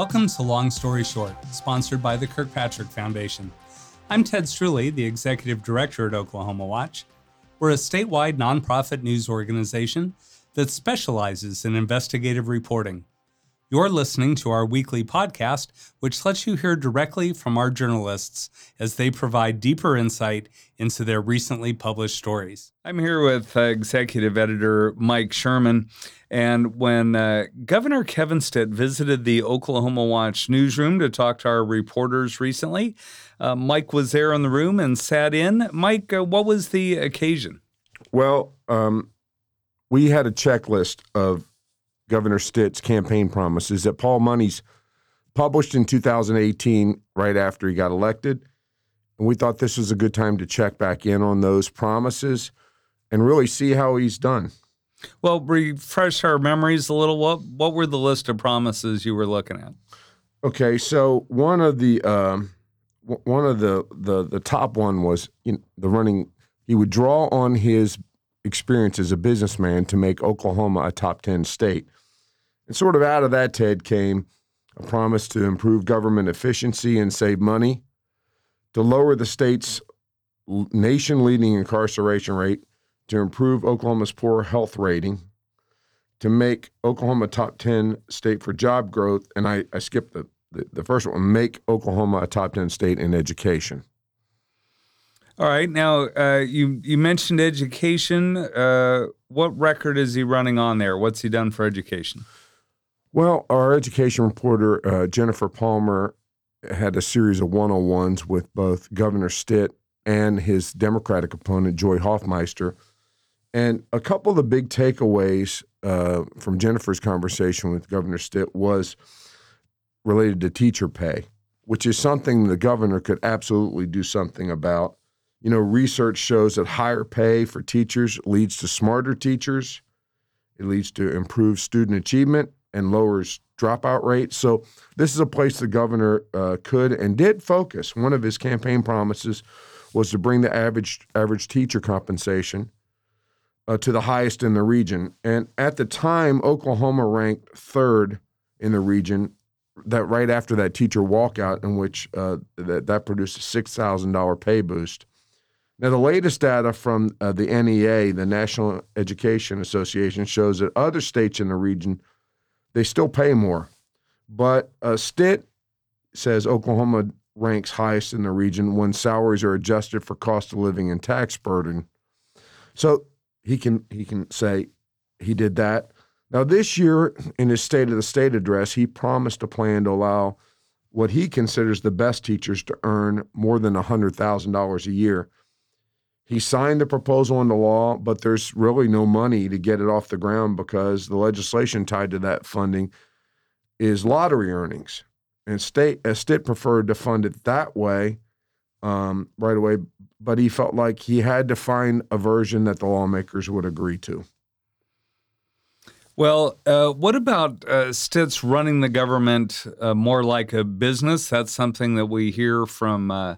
Welcome to Long Story Short, sponsored by the Kirkpatrick Foundation. I'm Ted Streuli, the Executive Director at Oklahoma Watch. We're a statewide nonprofit news organization that specializes in investigative reporting. You're listening to our weekly podcast, which lets you hear directly from our journalists as they provide deeper insight into their recently published stories. I'm here with uh, executive editor Mike Sherman. And when uh, Governor Kevin Stitt visited the Oklahoma Watch newsroom to talk to our reporters recently, uh, Mike was there in the room and sat in. Mike, uh, what was the occasion? Well, um, we had a checklist of Governor Stitt's campaign promises that Paul Monies published in 2018, right after he got elected. And we thought this was a good time to check back in on those promises and really see how he's done. Well, refresh our memories a little. What what were the list of promises you were looking at? Okay, so one of the um, one of the the the top one was you know, the running. He would draw on his experience as a businessman to make Oklahoma a top ten state. And sort of out of that, Ted, came a promise to improve government efficiency and save money, to lower the state's nation leading incarceration rate, to improve Oklahoma's poor health rating, to make Oklahoma top 10 state for job growth. And I, I skipped the, the, the first one make Oklahoma a top 10 state in education. All right. Now, uh, you you mentioned education. Uh, what record is he running on there? What's he done for education? Well, our education reporter, uh, Jennifer Palmer, had a series of one on ones with both Governor Stitt and his Democratic opponent, Joy Hoffmeister. And a couple of the big takeaways uh, from Jennifer's conversation with Governor Stitt was related to teacher pay, which is something the governor could absolutely do something about. You know, research shows that higher pay for teachers leads to smarter teachers, it leads to improved student achievement, and lowers dropout rates. So this is a place the governor uh, could and did focus. One of his campaign promises was to bring the average average teacher compensation uh, to the highest in the region. And at the time, Oklahoma ranked third in the region. That right after that teacher walkout, in which uh, that, that produced a six thousand dollar pay boost. Now, the latest data from uh, the NEA, the National Education Association, shows that other states in the region they still pay more. But uh, Stitt says Oklahoma ranks highest in the region when salaries are adjusted for cost of living and tax burden. So he can he can say he did that. Now this year in his State of the State address, he promised a plan to allow what he considers the best teachers to earn more than $100,000 a year. He signed the proposal into law, but there's really no money to get it off the ground because the legislation tied to that funding is lottery earnings. And state uh, Stitt preferred to fund it that way um, right away, but he felt like he had to find a version that the lawmakers would agree to. Well, uh, what about uh, Stitt's running the government uh, more like a business? That's something that we hear from uh,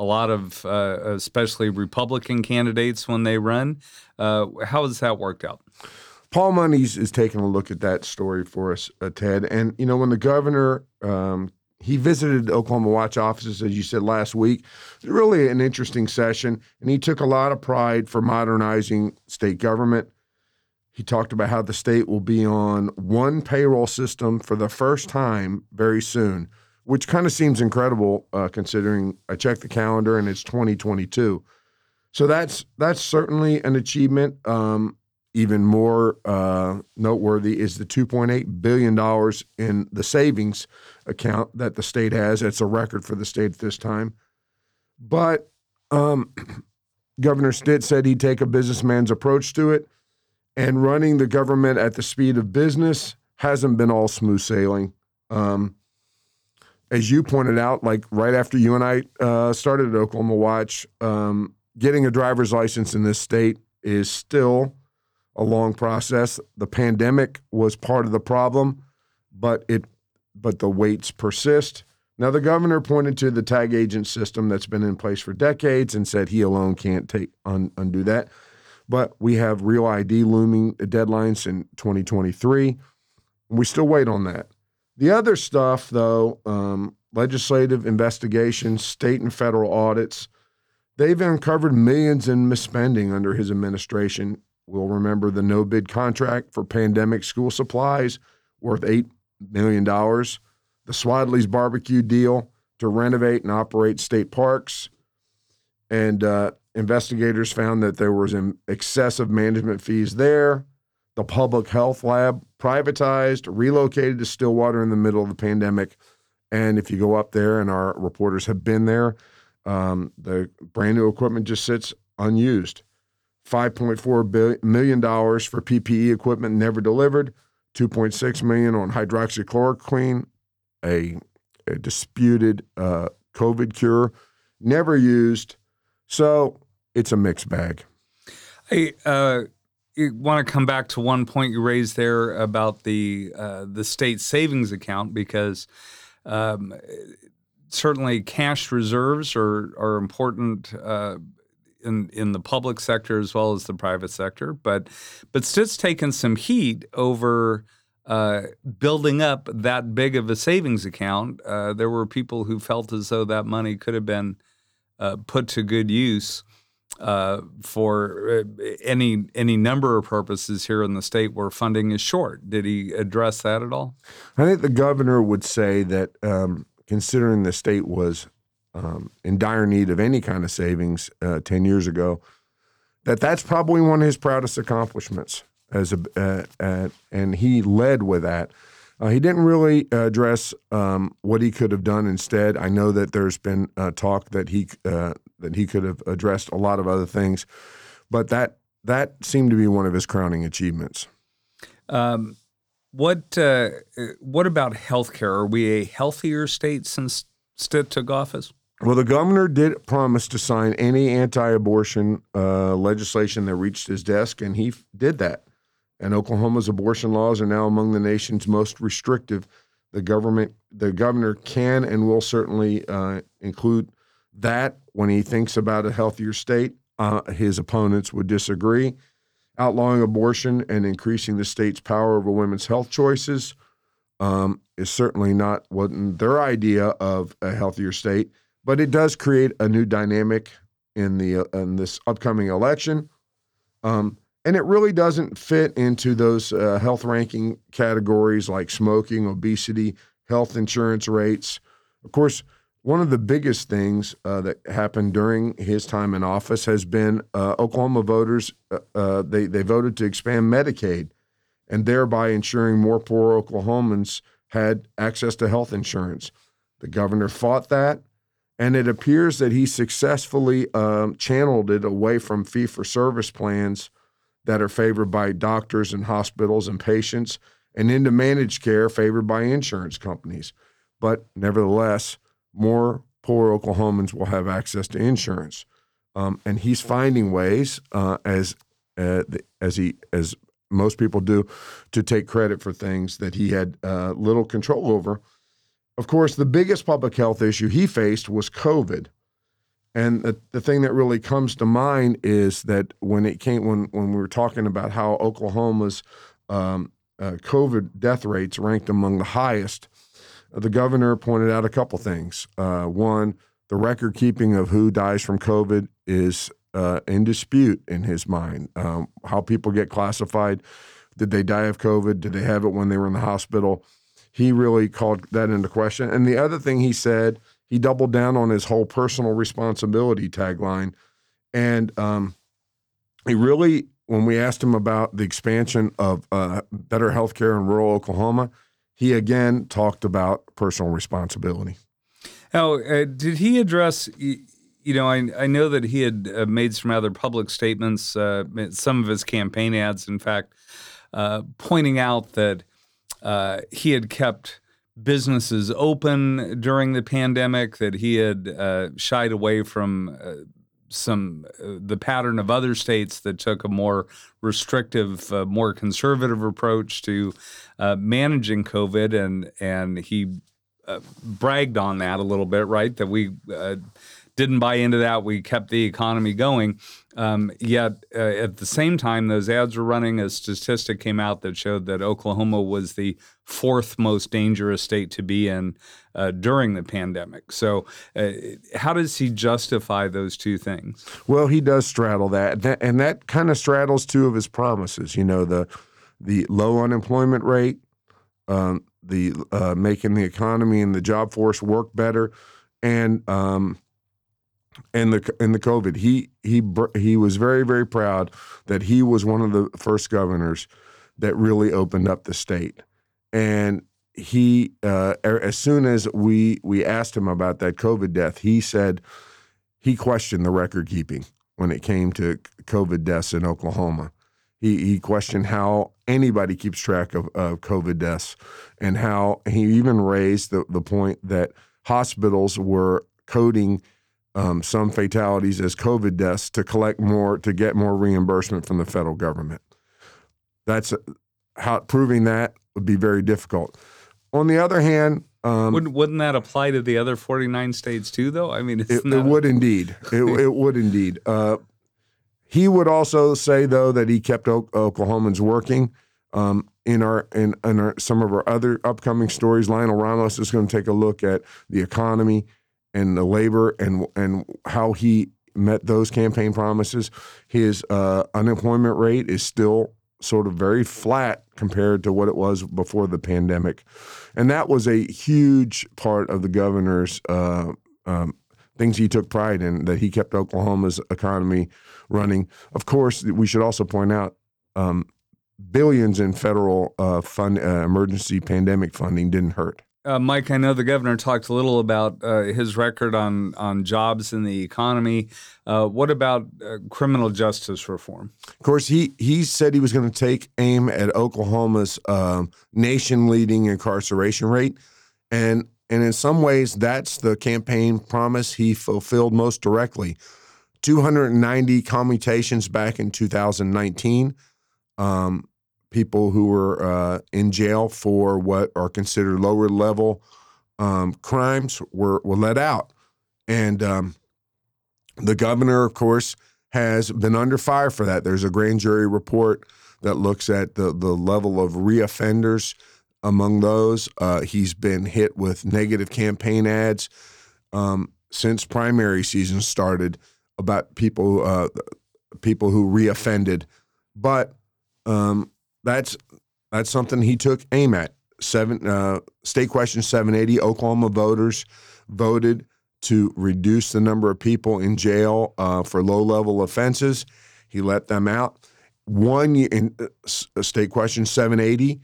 a lot of, uh, especially Republican candidates when they run. Uh, how has that worked out? Paul Monies is taking a look at that story for us, uh, Ted. And you know, when the governor um, he visited Oklahoma Watch offices, as you said last week, really an interesting session, and he took a lot of pride for modernizing state government. He talked about how the state will be on one payroll system for the first time very soon which kind of seems incredible uh, considering I checked the calendar and it's 2022. So that's that's certainly an achievement. Um, even more uh, noteworthy is the 2.8 billion dollars in the savings account that the state has. It's a record for the state at this time. But um, Governor Stitt said he'd take a businessman's approach to it, and running the government at the speed of business hasn't been all smooth sailing. Um, as you pointed out, like right after you and I uh, started at Oklahoma Watch, um, getting a driver's license in this state is still a long process. The pandemic was part of the problem, but it but the waits persist. Now the governor pointed to the tag agent system that's been in place for decades and said he alone can't take un, undo that. But we have real ID looming deadlines in 2023. And we still wait on that. The other stuff, though, um, legislative investigations, state and federal audits, they've uncovered millions in misspending under his administration. We'll remember the no bid contract for pandemic school supplies worth $8 million, the Swadley's barbecue deal to renovate and operate state parks. And uh, investigators found that there was excessive management fees there. The public health lab privatized, relocated to Stillwater in the middle of the pandemic. And if you go up there, and our reporters have been there, um, the brand new equipment just sits unused. $5.4 million for PPE equipment never delivered, 2.6 million on hydroxychloroquine, a, a disputed uh, COVID cure, never used. So it's a mixed bag. I uh, want to come back to one point you raised there about the uh, the state savings account because um, certainly cash reserves are are important uh, in in the public sector as well as the private sector. But but Stitt's taken some heat over uh, building up that big of a savings account. Uh, there were people who felt as though that money could have been uh, put to good use. Uh, for uh, any any number of purposes here in the state where funding is short. Did he address that at all? I think the governor would say that um, considering the state was um, in dire need of any kind of savings uh, 10 years ago, that that's probably one of his proudest accomplishments. As a, uh, uh, and he led with that. Uh, he didn't really address um, what he could have done instead. I know that there's been uh, talk that he uh, that he could have addressed a lot of other things, but that that seemed to be one of his crowning achievements. Um, what what about healthcare? Are we a healthier state since Stitt took office? Well, the governor did promise to sign any anti-abortion uh, legislation that reached his desk, and he f- did that. And Oklahoma's abortion laws are now among the nation's most restrictive. The government, the governor can and will certainly uh, include that when he thinks about a healthier state. Uh, his opponents would disagree. Outlawing abortion and increasing the state's power over women's health choices um, is certainly not what their idea of a healthier state but it does create a new dynamic in the uh, in this upcoming election. Um, and it really doesn't fit into those uh, health ranking categories like smoking, obesity, health insurance rates. Of course, one of the biggest things uh, that happened during his time in office has been uh, Oklahoma voters. Uh, uh, they they voted to expand Medicaid, and thereby ensuring more poor Oklahomans had access to health insurance. The governor fought that. And it appears that he successfully um, channeled it away from fee for service plans that are favored by doctors and hospitals and patients and into managed care favored by insurance companies. But nevertheless, more poor Oklahomans will have access to insurance. Um, and he's finding ways, uh, as uh, as he as most people do, to take credit for things that he had uh, little control over of course, the biggest public health issue he faced was COVID. And the, the thing that really comes to mind is that when it came when when we were talking about how Oklahoma's um, uh, COVID death rates ranked among the highest, the governor pointed out a couple things. Uh, one, the record keeping of who dies from COVID is uh, in dispute in his mind. Um, how people get classified. Did they die of COVID? Did they have it when they were in the hospital? he really called that into question. And the other thing he said, he doubled down on his whole personal responsibility tagline. And um, he really, when we asked him about the expansion of uh, better health care in rural Oklahoma, he again talked about personal responsibility. Now, uh, did he address? You know, I, I know that he had uh, made some other public statements, uh, some of his campaign ads, in fact, uh, pointing out that uh, he had kept businesses open during the pandemic, that he had shied away from some uh, the pattern of other states that took a more restrictive, uh, more conservative approach to managing COVID, and and he bragged on that a little bit, right? That we didn't buy into that. We kept the economy going. Um, yet uh, at the same time, those ads were running. A statistic came out that showed that Oklahoma was the fourth most dangerous state to be in uh, during the pandemic. So, uh, how does he justify those two things? Well, he does straddle that, that and that kind of straddles two of his promises. You know, the the low unemployment rate, um, the uh, making the economy and the job force work better, and um, and the and the COVID. He he he was very very proud that he was one of the first governors that really opened up the state, and he uh, as soon as we we asked him about that COVID death, he said he questioned the record keeping when it came to COVID deaths in Oklahoma. He, he questioned how anybody keeps track of, of COVID deaths and how he even raised the, the point that hospitals were coding um, some fatalities as COVID deaths to collect more, to get more reimbursement from the federal government. That's how proving that would be very difficult. On the other hand, um, wouldn't, wouldn't that apply to the other 49 states too, though? I mean, it, it would indeed. It, it would indeed. Uh, he would also say, though, that he kept o- Oklahomans working. Um, in our in, in our, some of our other upcoming stories, Lionel Ramos is going to take a look at the economy and the labor and and how he met those campaign promises. His uh, unemployment rate is still sort of very flat compared to what it was before the pandemic, and that was a huge part of the governor's uh, um, things he took pride in that he kept Oklahoma's economy running. Of course, we should also point out. Um, billions in federal uh, fund uh, emergency pandemic funding didn't hurt. Uh, Mike, I know the governor talked a little about uh, his record on on jobs in the economy. Uh, what about uh, criminal justice reform? Of course, he he said he was going to take aim at Oklahoma's um, nation leading incarceration rate, and and in some ways, that's the campaign promise he fulfilled most directly. 290 commutations back in 2019. Um, people who were uh, in jail for what are considered lower level um, crimes were, were let out. And um, the governor, of course, has been under fire for that. There's a grand jury report that looks at the, the level of reoffenders among those. Uh, he's been hit with negative campaign ads um, since primary season started about people uh, people who reoffended. But um, that's that's something he took aim at. Seven uh, state question 780. Oklahoma voters voted to reduce the number of people in jail uh, for low level offenses. He let them out. One in uh, state question 780.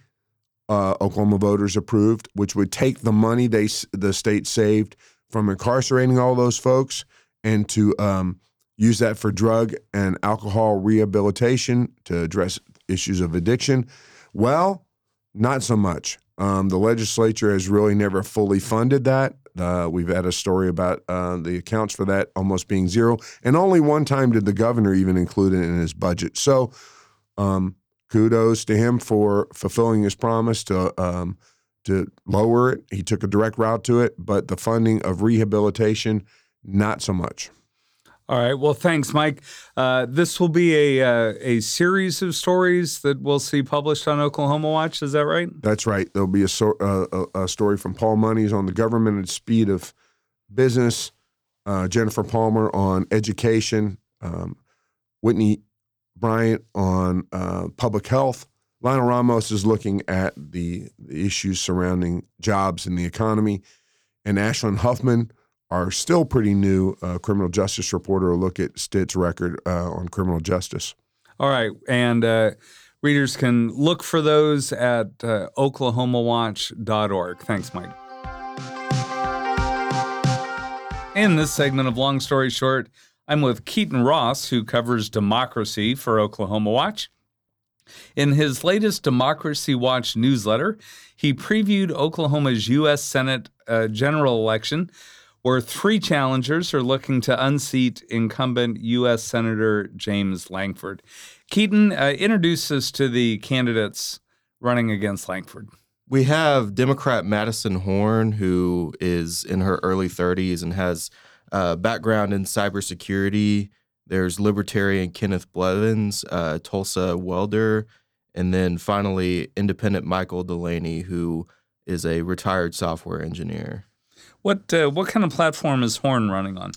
Uh, Oklahoma voters approved, which would take the money they the state saved from incarcerating all those folks and to um, use that for drug and alcohol rehabilitation to address issues of addiction. Well, not so much. Um, the legislature has really never fully funded that. Uh, we've had a story about uh, the accounts for that almost being zero, and only one time did the governor even include it in his budget. So, um, kudos to him for fulfilling his promise to um, to lower it. He took a direct route to it, but the funding of rehabilitation, not so much. All right. Well, thanks, Mike. Uh, this will be a uh, a series of stories that we'll see published on Oklahoma Watch. Is that right? That's right. There'll be a, so, uh, a story from Paul Monies on the government and speed of business. Uh, Jennifer Palmer on education. Um, Whitney Bryen on uh, public health. Lionel Ramos is looking at the, the issues surrounding jobs and the economy, and Ashlynd Huffman are still pretty new uh, criminal justice reporter will look at Stitt's record uh, on criminal justice. All right. And uh, readers can look for those at uh, oklahomawatch.org. Thanks, Mike. In this segment of Long Story Short, I'm with Keaton Ross, who covers democracy for Oklahoma Watch. In his latest Democracy Watch newsletter, he previewed Oklahoma's U.S. Senate uh, general election where three challengers are looking to unseat incumbent U.S. Senator James Lankford. Keaton, uh, introduce us to the candidates running against Langford. We have Democrat Madison Horn, who is in her early 30s and has uh, background in cybersecurity. There's Libertarian Kenneth Blevins, uh, Tulsa welder, and then finally Independent Michael Delaney, who is a retired software engineer. What uh, what kind of platform is Horn running on?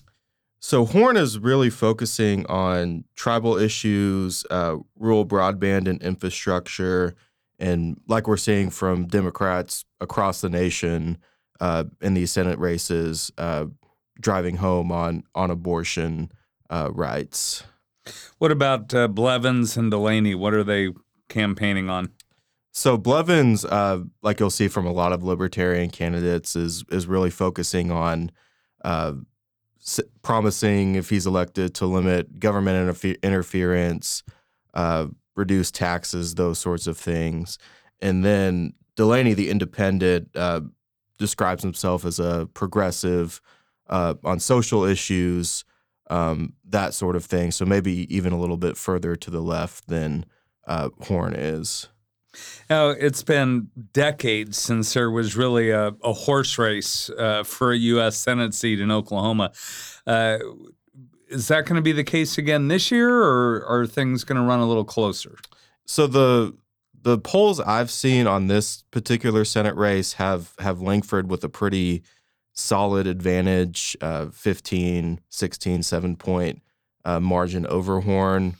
So Horn is really focusing on tribal issues, uh, rural broadband and infrastructure, and like we're seeing from Democrats across the nation uh, in these Senate races, uh, driving home on on abortion uh, rights. What about uh, Blevins and Delaney? What are they campaigning on? So Blevins, uh, like you'll see from a lot of libertarian candidates, is is really focusing on uh, s- promising, if he's elected, to limit government interfe- interference, uh, reduce taxes, those sorts of things. And then Delaney, the independent, uh, describes himself as a progressive uh, on social issues, um, that sort of thing. So maybe even a little bit further to the left than uh, Horn is. Now, it's been decades since there was really a, a horse race uh, for a U.S. Senate seat in Oklahoma. Uh, is that going to be the case again this year, or are things going to run a little closer? So the the polls I've seen on this particular Senate race have have Lankford with a pretty solid advantage, uh, 15, 16, 7 point uh, margin over Horn.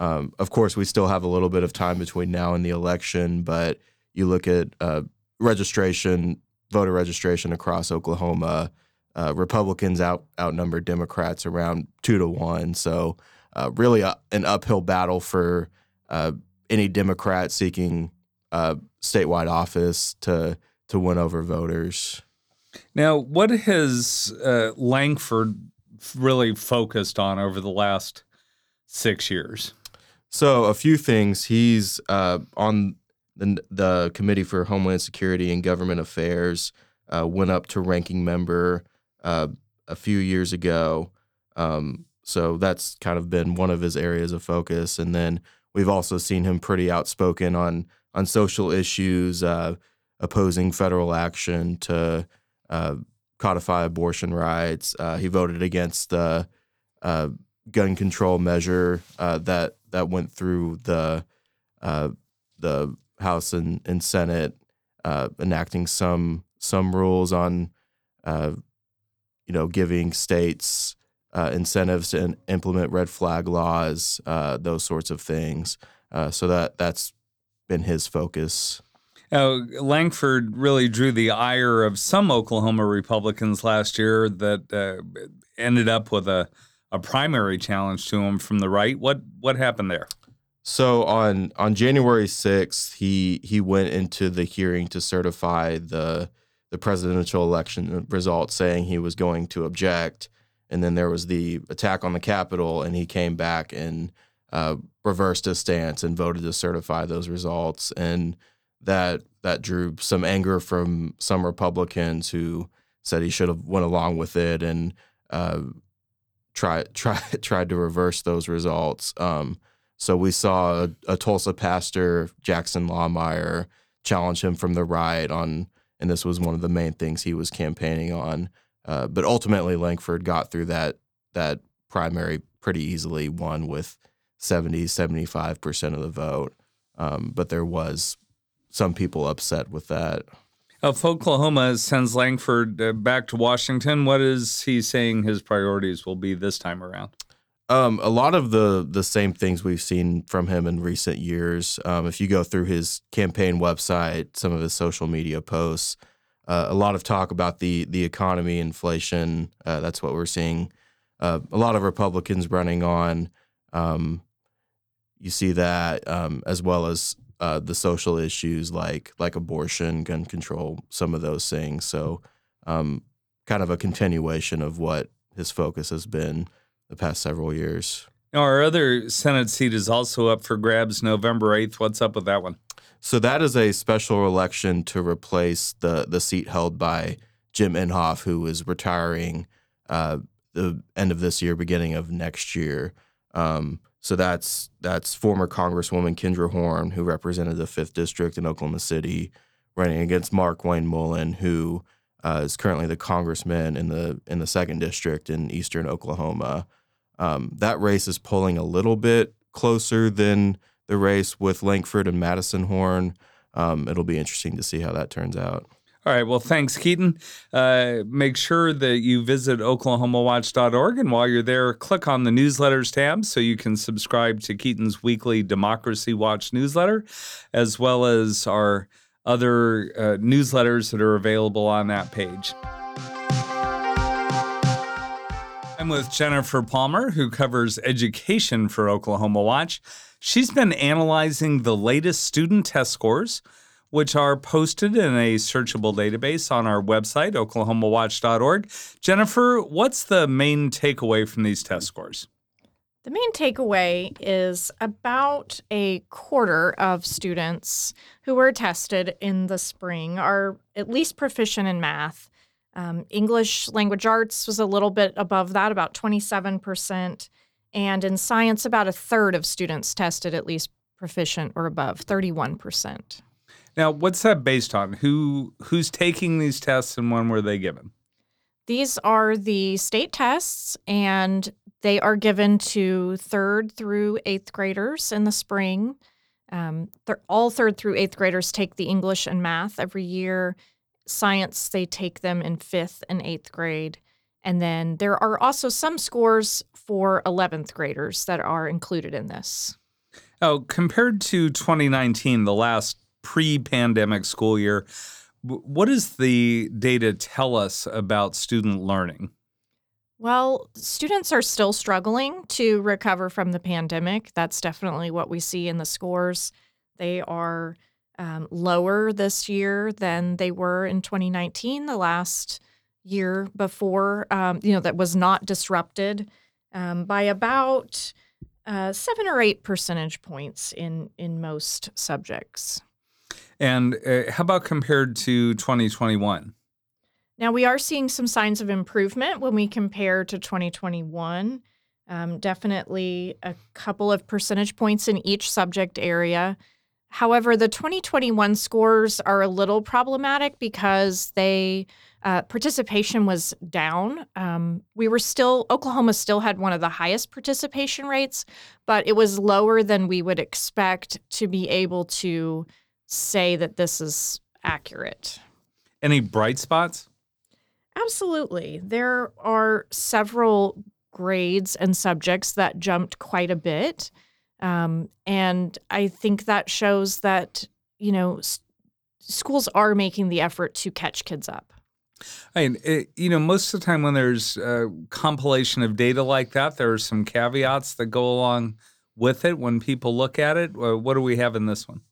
Um, of course, we still have a little bit of time between now and the election, but you look at uh, registration, voter registration across Oklahoma. Uh, Republicans out outnumber Democrats around two to one. So, uh, really, a, an uphill battle for uh, any Democrat seeking uh, statewide office to to win over voters. Now, what has uh, Lankford really focused on over the last six years? So, a few things. He's uh, on the, the Committee for Homeland Security and Government Affairs, uh, went up to ranking member uh, a few years ago. Um, so, that's kind of been one of his areas of focus. And then we've also seen him pretty outspoken on, on social issues, uh, opposing federal action to uh, codify abortion rights. Uh, he voted against the gun control measure that that went through the uh, the House and, and Senate, uh, enacting some some rules on, uh, you know, giving states uh, incentives to in, implement red flag laws, uh, those sorts of things. Uh, so that that's been his focus. Now, Lankford really drew the ire of some Oklahoma Republicans last year that ended up with a a primary challenge to him from the right. What what happened there? So on on January sixth, he he went into the hearing to certify the the presidential election results, saying he was going to object. And then there was the attack on the Capitol, and he came back and uh, reversed his stance and voted to certify those results. And that that drew some anger from some Republicans who said he should have went along with it and uh, tried try, tried to reverse those results. Um, so we saw a, a, Tulsa pastor, Jackson Lahmeyer, challenge him from the right on, and this was one of the main things he was campaigning on. Uh, but ultimately, Lankford got through that that primary pretty easily, won with 70, 75% of the vote. Um, but there was some people upset with that. If Oklahoma sends Lankford uh, back to Washington, what is he saying his priorities will be this time around? Um, a lot of the the same things we've seen from him in recent years. Um, if you go through his campaign website, some of his social media posts, uh, a lot of talk about the the economy, inflation. Uh, that's what we're seeing. Uh, a lot of Republicans running on. Um, you see that um, as well as uh, the social issues like like abortion, gun control, some of those things. So, um, kind of a continuation of what his focus has been the past several years. Now, our other Senate seat is also up for grabs November eighth. What's up with that one? So that is a special election to replace the the seat held by Jim Inhofe, who is retiring uh, the end of this year, beginning of next year. Um, so that's that's former Congresswoman Kendra Horn, who represented the fifth district in Oklahoma City, running against Markwayne Mullin, who uh, is currently the congressman in the in the second district in eastern Oklahoma. Um, that race is pulling a little bit closer than the race with Lankford and Madison Horn. Um, it'll be interesting to see how that turns out. All right. Well, thanks, Keaton. Uh, make sure that you visit oklahomawatch.org. And while you're there, click on the newsletters tab so you can subscribe to Keaton's weekly Democracy Watch newsletter, as well as our other uh, newsletters that are available on that page. I'm with Jennifer Palmer, who covers education for Oklahoma Watch. She's been analyzing the latest student test scores which are posted in a searchable database on our website, oklahomawatch.org. Jennifer, what's the main takeaway from these test scores? The main takeaway is about a quarter of students who were tested in the spring are at least proficient in math. Um, English language arts was a little bit above that, about 27%. And in science, about a third of students tested at least proficient or above, 31%. Now, what's that based on? Who who's taking these tests and when were they given? These are the state tests, and they are given to third through eighth graders in the spring. Um, all third through eighth graders take the English and math every year. Science, they take them in fifth and eighth grade. And then there are also some scores for 11th graders that are included in this. Oh, compared to 2019, the last pre pandemic school year. What does the data tell us about student learning? Well, students are still struggling to recover from the pandemic. That's definitely what we see in the scores. They are um, lower this year than they were in 2019, the last year before, um, you know, that was not disrupted um, by about uh, seven or eight percentage points in in most subjects. And uh, how about compared to 2021? Now, we are seeing some signs of improvement when we compare to 2021. Um, definitely a couple of percentage points in each subject area. However, the 2021 scores are a little problematic because they uh, participation was down. Um, we were still Oklahoma still had one of the highest participation rates, but it was lower than we would expect to be able to say that this is accurate. Any bright spots? Absolutely. There are several grades and subjects that jumped quite a bit. Um, and I think that shows that, you know, s- schools are making the effort to catch kids up. I mean, it, you know, most of the time when there's a compilation of data like that, there are some caveats that go along with it when people look at it. What do we have in this one?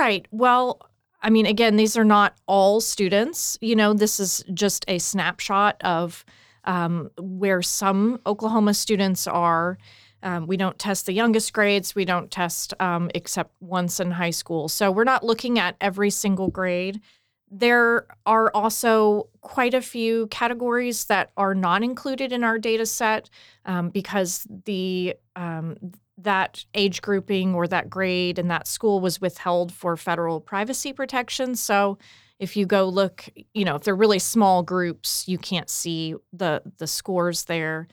Right. Well, I mean, again, these are not all students. You know, this is just a snapshot of um, where some Oklahoma students are. Um, we don't test the youngest grades. We don't test um, except once in high school. So we're not looking at every single grade. There are also quite a few categories that are not included in our data set um, because the um, that age grouping or that grade and that school was withheld for federal privacy protection. So if you go look, you know, if they're really small groups, you can't see the the scores there.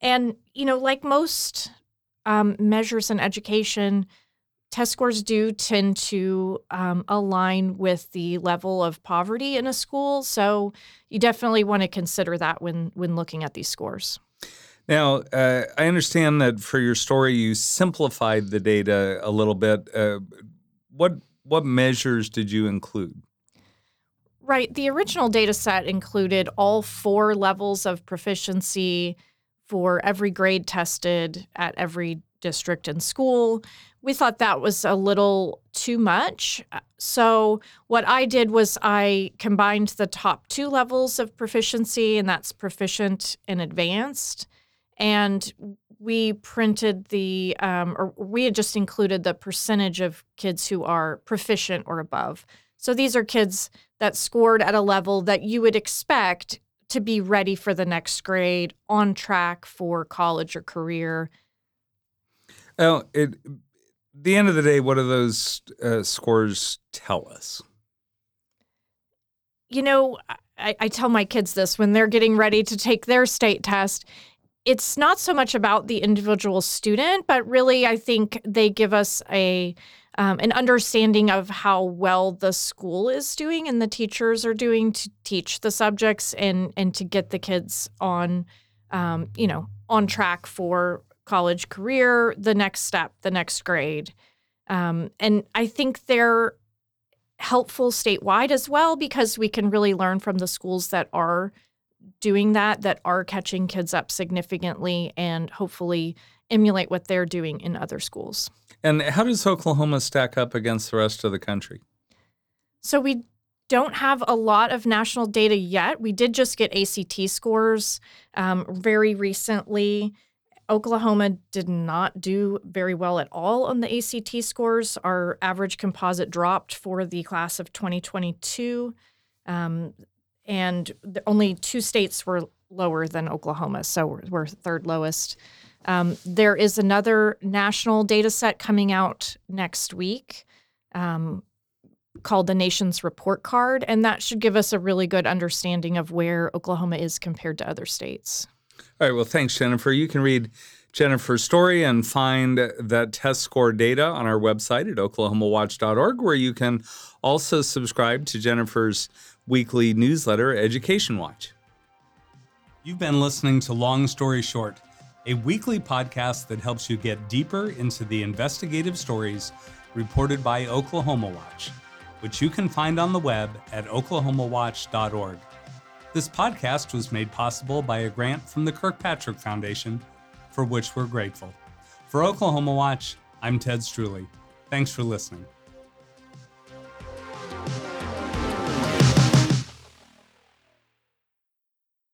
And you know, like most um, measures in education, test scores do tend to um, align with the level of poverty in a school. So you definitely want to consider that when when looking at these scores. Now, uh, I understand that for your story, you simplified the data a little bit. Uh, what what measures did you include? Right. The original data set included all four levels of proficiency for every grade tested at every district and school. We thought that was a little too much. So, what I did was I combined the top two levels of proficiency, and that's proficient and advanced and we printed the um, or we had just included the percentage of kids who are proficient or above so these are kids that scored at a level that you would expect to be ready for the next grade on track for college or career oh it the end of the day what do those uh, scores tell us you know I, I tell my kids this when they're getting ready to take their state test. It's not so much about the individual student, but really, I think they give us a um, an understanding of how well the school is doing and the teachers are doing to teach the subjects and and to get the kids on, um, you know, on track for college career, the next step, the next grade. Um, and I think they're helpful statewide as well because we can really learn from the schools that are doing that, that are catching kids up significantly, and hopefully emulate what they're doing in other schools. And how does Oklahoma stack up against the rest of the country? So we don't have a lot of national data yet. We did just get ACT scores um, very recently. Oklahoma did not do very well at all on the ACT scores. Our average composite dropped for the class of 2022, um, and only two states were lower than Oklahoma, so we're, we're third lowest. Um, there is another national data set coming out next week um, called the Nation's Report Card, and that should give us a really good understanding of where Oklahoma is compared to other states. All right. Well, thanks, Jennifer. You can read Jennifer's story and find that test score data on our website at oklahomawatch.org, where you can also subscribe to Jennifer's weekly newsletter, Education Watch. You've been listening to Long Story Short, a weekly podcast that helps you get deeper into the investigative stories reported by Oklahoma Watch, which you can find on the web at oklahomawatch.org. This podcast was made possible by a grant from the Kirkpatrick Foundation, for which we're grateful. For Oklahoma Watch, I'm Ted Streuli. Thanks for listening.